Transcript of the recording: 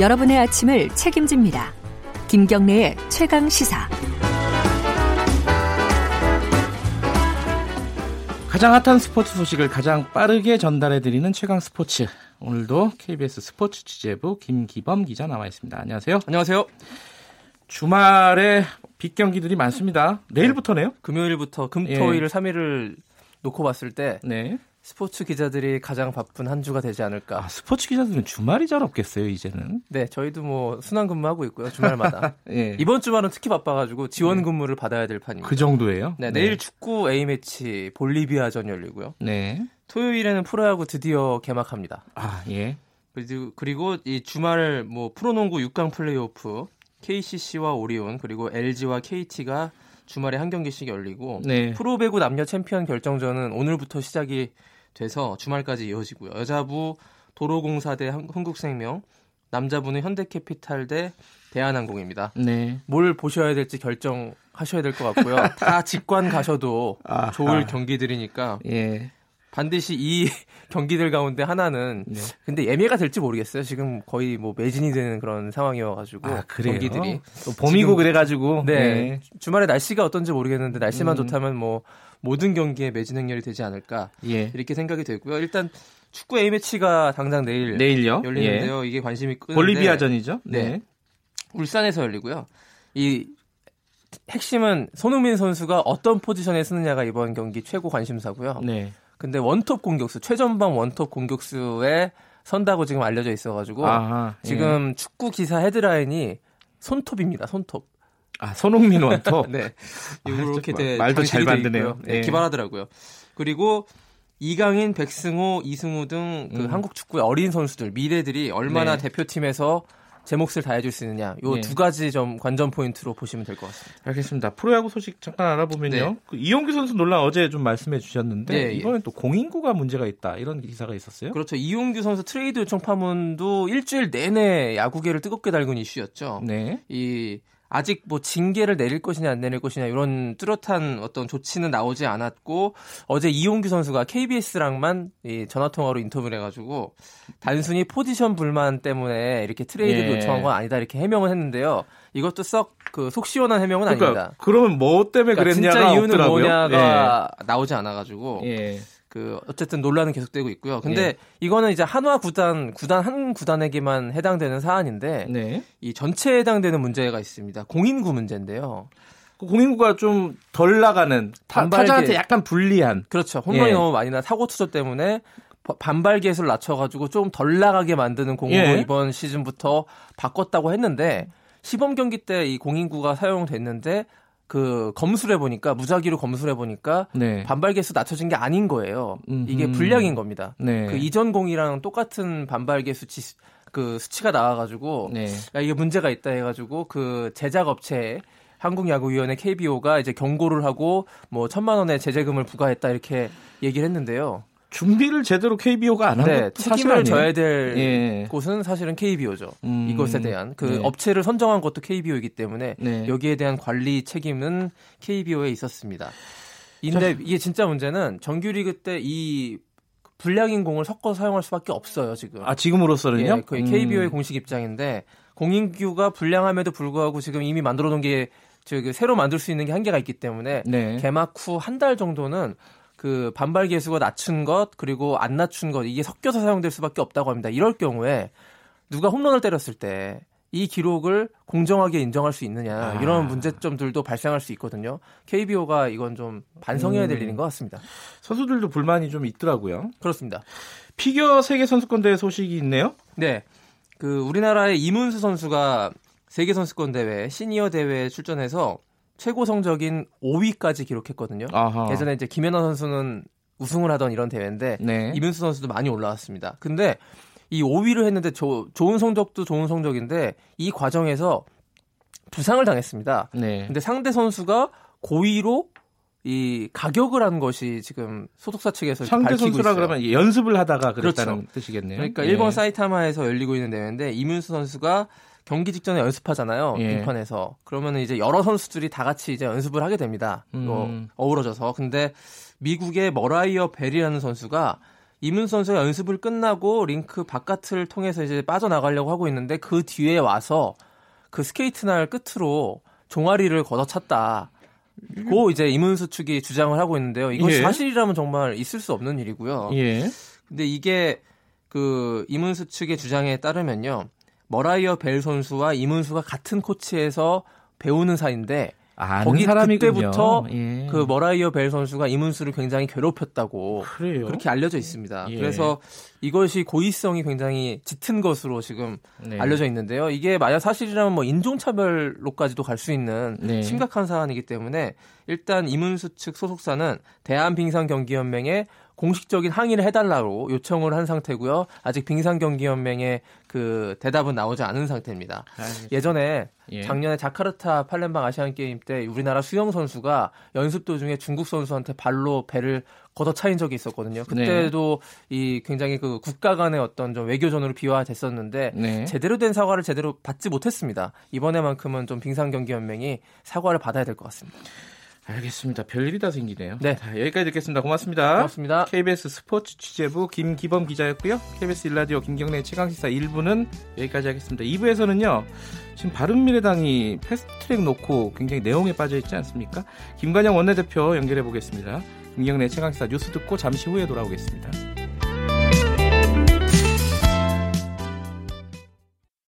여러분의 아침을 책임집니다. 김경래의 최강 시사. 가장 핫한 스포츠 소식을 가장 빠르게 전달해드리는 최강 스포츠. 오늘도 KBS 스포츠 취재부 김기범 기자 나와 있습니다. 안녕하세요. 안녕하세요. 주말에 빅 경기들이 많습니다. 내일부터네요. 금요일부터 금, 토, 일 3일을 놓고 봤을 때 네. 스포츠 기자들이 가장 바쁜 한 주가 되지 않을까. 아, 스포츠 기자들은 주말이 잘 없겠어요, 이제는. 네, 저희도 뭐 순환 근무하고 있고요, 주말마다. 예. 이번 주말은 특히 바빠가지고 지원 근무를 받아야 될 판입니다. 그 정도예요? 네, 내일 축구 A매치 볼리비아전 열리고요. 네. 토요일에는 프로야구 드디어 개막합니다. 아, 예. 그리고, 그리고 이 주말 뭐 프로농구 6강 플레이오프 KCC와 오리온 그리고 LG와 KT가 주말에 한 경기씩 열리고 네. 프로배구 남녀 챔피언 결정전은 오늘부터 시작이 돼서 주말까지 이어지고요. 여자부 도로공사 대 한국생명, 남자부는 현대캐피탈 대 대한항공입니다. 네. 뭘 보셔야 될지 결정하셔야 될 것 같고요. 다 직관 가셔도 아하. 좋을 경기들이니까 예. 반드시 이 경기들 가운데 하나는 네. 근데 예매가 될지 모르겠어요. 지금 거의 뭐 매진이 되는 그런 상황이어가지고 아, 그래요? 경기들이 또 봄이고 지금- 그래가지고. 네. 주말에 날씨가 어떤지 모르겠는데 날씨만 음. 좋다면 뭐 모든 경기에 매진 행렬이 되지 않을까 예. 이렇게 생각이 되고요. 일단 축구 A 매치가 당장 내일 내일요? 열리는데요. 이게 관심이 예. 끄는데 볼리비아전이죠? 네. 울산에서 열리고요. 이 핵심은 손흥민 선수가 어떤 포지션에 쓰느냐가 이번 경기 최고 관심사고요. 네. 근데 원톱 공격수 최전방 원톱 공격수에 선다고 지금 알려져 있어가지고 아하. 예. 지금 축구 기사 헤드라인이 손톱입니다. 손톱. 아, 손흥민 원톱. 네. 아, 이렇게 또 말도 잘 만드네요. 네, 예. 기발하더라고요. 그리고 이강인, 백승호, 이승우 등그 음. 한국 축구의 어린 선수들 미래들이 얼마나 네. 대표팀에서 제 몫을 다해줄 수 있느냐. 요 네. 두 가지 좀 관전 포인트로 보시면 될 것 같습니다. 알겠습니다. 프로야구 소식 잠깐 알아보면요. 네. 그 이용규 선수 논란 어제 좀 말씀해 주셨는데 네, 예. 이번엔 또 공인구가 문제가 있다 이런 기사가 있었어요. 그렇죠. 이용규 선수 트레이드 요청 파문도 일주일 내내 야구계를 뜨겁게 달군 이슈였죠. 네. 이 아직 뭐 징계를 내릴 것이냐 안 내릴 것이냐 이런 뚜렷한 어떤 조치는 나오지 않았고 어제 이용규 선수가 KBS랑만 이 전화 통화로 인터뷰를 해가지고 단순히 포지션 불만 때문에 이렇게 트레이드 예. 요청한 건 아니다 이렇게 해명을 했는데요. 이것도 썩 그 속 시원한 해명은 그러니까 아닙니다. 그러면 뭐 때문에 그러니까 그랬냐가 진짜 이유는 없더라고요. 뭐냐가 나오지 않아가지고 예. 예. 그 어쨌든 논란은 계속되고 있고요. 근데 예. 이거는 이제 한화 구단 구단 한 구단에게만 해당되는 사안인데 네. 이 전체에 해당되는 문제가 있습니다. 공인구 문제인데요. 그 공인구가 좀 덜 나가는 타, 타자한테 약간 불리한. 그렇죠. 홈런이 예. 너무 많이 나 사고 투저 때문에 바- 반발 계수를 낮춰가지고 좀 덜 나가게 만드는 공으로 예. 이번 시즌부터 바꿨다고 했는데 시범 경기 때 이 공인구가 사용됐는데 그 검수를 해보니까 무작위로 검수를 해보니까 네. 반발 개수 낮춰진 게 아닌 거예요. 이게 음흠. 불량인 겁니다. 네. 그 이전 공이랑 똑같은 반발 개수 치, 그 수치가 나와가지고 네. 야, 이게 문제가 있다 해가지고 그 제작 업체 한국야구위원회 KBO가 이제 경고를 하고 뭐 천만 원의 제재금을 부과했다 이렇게 얘기를 했는데요. 준비를 제대로 KBO가 안 한 네, 것도 책임을. 져야 될 예. 곳은 사실은 KBO죠. 음. 이것에 대한 그 네. 업체를 선정한 것도 KBO이기 때문에 네. 여기에 대한 관리 책임은 KBO에 있었습니다. 근데 이게 진짜 문제는 정규리그 때 이 불량인 공을 섞어 사용할 수밖에 없어요 지금. 아 지금으로서는요? 예, 음. KBO의 공식 입장인데 공인규가 불량함에도 불구하고 지금 이미 만들어 놓은 게 새로 만들 수 있는 게 한계가 있기 때문에 네. 개막 후 한 달 정도는 그 반발 계수가 낮춘 것 그리고 안 낮춘 것 이게 섞여서 사용될 수밖에 없다고 합니다. 이럴 경우에 누가 홈런을 때렸을 때 이 기록을 공정하게 인정할 수 있느냐 아. 이런 문제점들도 발생할 수 있거든요. KBO가 이건 좀 반성해야 될 음. 일인 것 같습니다. 선수들도 불만이 좀 있더라고요. 그렇습니다. 피겨 세계 선수권 대회 소식이 있네요. 네. 그 우리나라의 이문수 선수가 세계 선수권 대회 시니어 대회에 출전해서 최고 성적인 5위까지 기록했거든요. 아하. 예전에 이제 김연아 선수는 우승을 하던 이런 대회인데 네. 이문수 선수도 많이 올라왔습니다. 근데 이 5위를 했는데 조- 좋은 성적도 좋은 성적인데 이 과정에서 부상을 당했습니다. 네. 근데 상대 선수가 고의로 이 가격을 한 것이 지금 소속사 측에서 상대 선수라 있어요. 그러면 연습을 하다가 그랬다는 그렇죠. 뜻이겠네요. 그러니까 예. 일본 사이타마에서 열리고 있는 대회인데 이문수 선수가 경기 직전에 연습하잖아요. 예. 빙판에서. 그러면 이제 여러 선수들이 다 같이 이제 연습을 하게 됩니다. 음. 어, 어우러져서. 근데 미국의 머라이어 벨이라는 선수가 임은수 선수가 연습을 끝나고 링크 바깥을 통해서 이제 빠져나가려고 하고 있는데 그 뒤에 와서 그 스케이트 날 끝으로 종아리를 걷어찼다. 고 이제 임은수 측이 주장을 하고 있는데요. 이것이 예. 사실이라면 정말 있을 수 없는 일이고요. 예. 근데 이게 그 임은수 측의 주장에 따르면요. 머라이어 벨 선수와 임은수가 같은 코치에서 배우는 사이인데 거기 사람이군요. 그때부터 예. 그 머라이어 벨 선수가 이문수를 굉장히 괴롭혔다고 그래요. 그렇게 알려져 있습니다. 예. 그래서 이것이 고의성이 굉장히 짙은 것으로 지금 네. 알려져 있는데요. 이게 만약 사실이라면 뭐 인종차별로까지도 갈 수 있는 네. 심각한 사안이기 때문에 일단 이문수 측 소속사는 대한빙상경기연맹에 공식적인 항의를 해달라고 요청을 한 상태고요. 아직 빙상경기연맹의 그 대답은 나오지 않은 상태입니다. 알겠습니다. 예전에 예. 작년에 자카르타 팔렘방 아시안 게임 때 우리나라 수영 선수가 연습 도중에 중국 선수한테 발로 배를 걷어차인 적이 있었거든요. 네. 그때도 이 굉장히 그 국가 간의 어떤 좀 외교전으로 비화됐었는데 네. 제대로 된 사과를 제대로 받지 못했습니다. 이번에만큼은 좀 빙상경기연맹이 사과를 받아야 될 것 같습니다. 알겠습니다. 별일이 다 생기네요. 네. 자, 여기까지 듣겠습니다. 고맙습니다. 고맙습니다. KBS 스포츠 취재부 김기범 기자였고요. KBS 일라디오 김경래 최강시사 1부는 여기까지 하겠습니다. 2부에서는요. 지금 바른미래당이 패스트트랙 놓고 굉장히 내용에 빠져 있지 않습니까? 김관영 원내대표 연결해 보겠습니다. 김경래 최강시사 뉴스 듣고 잠시 후에 돌아오겠습니다.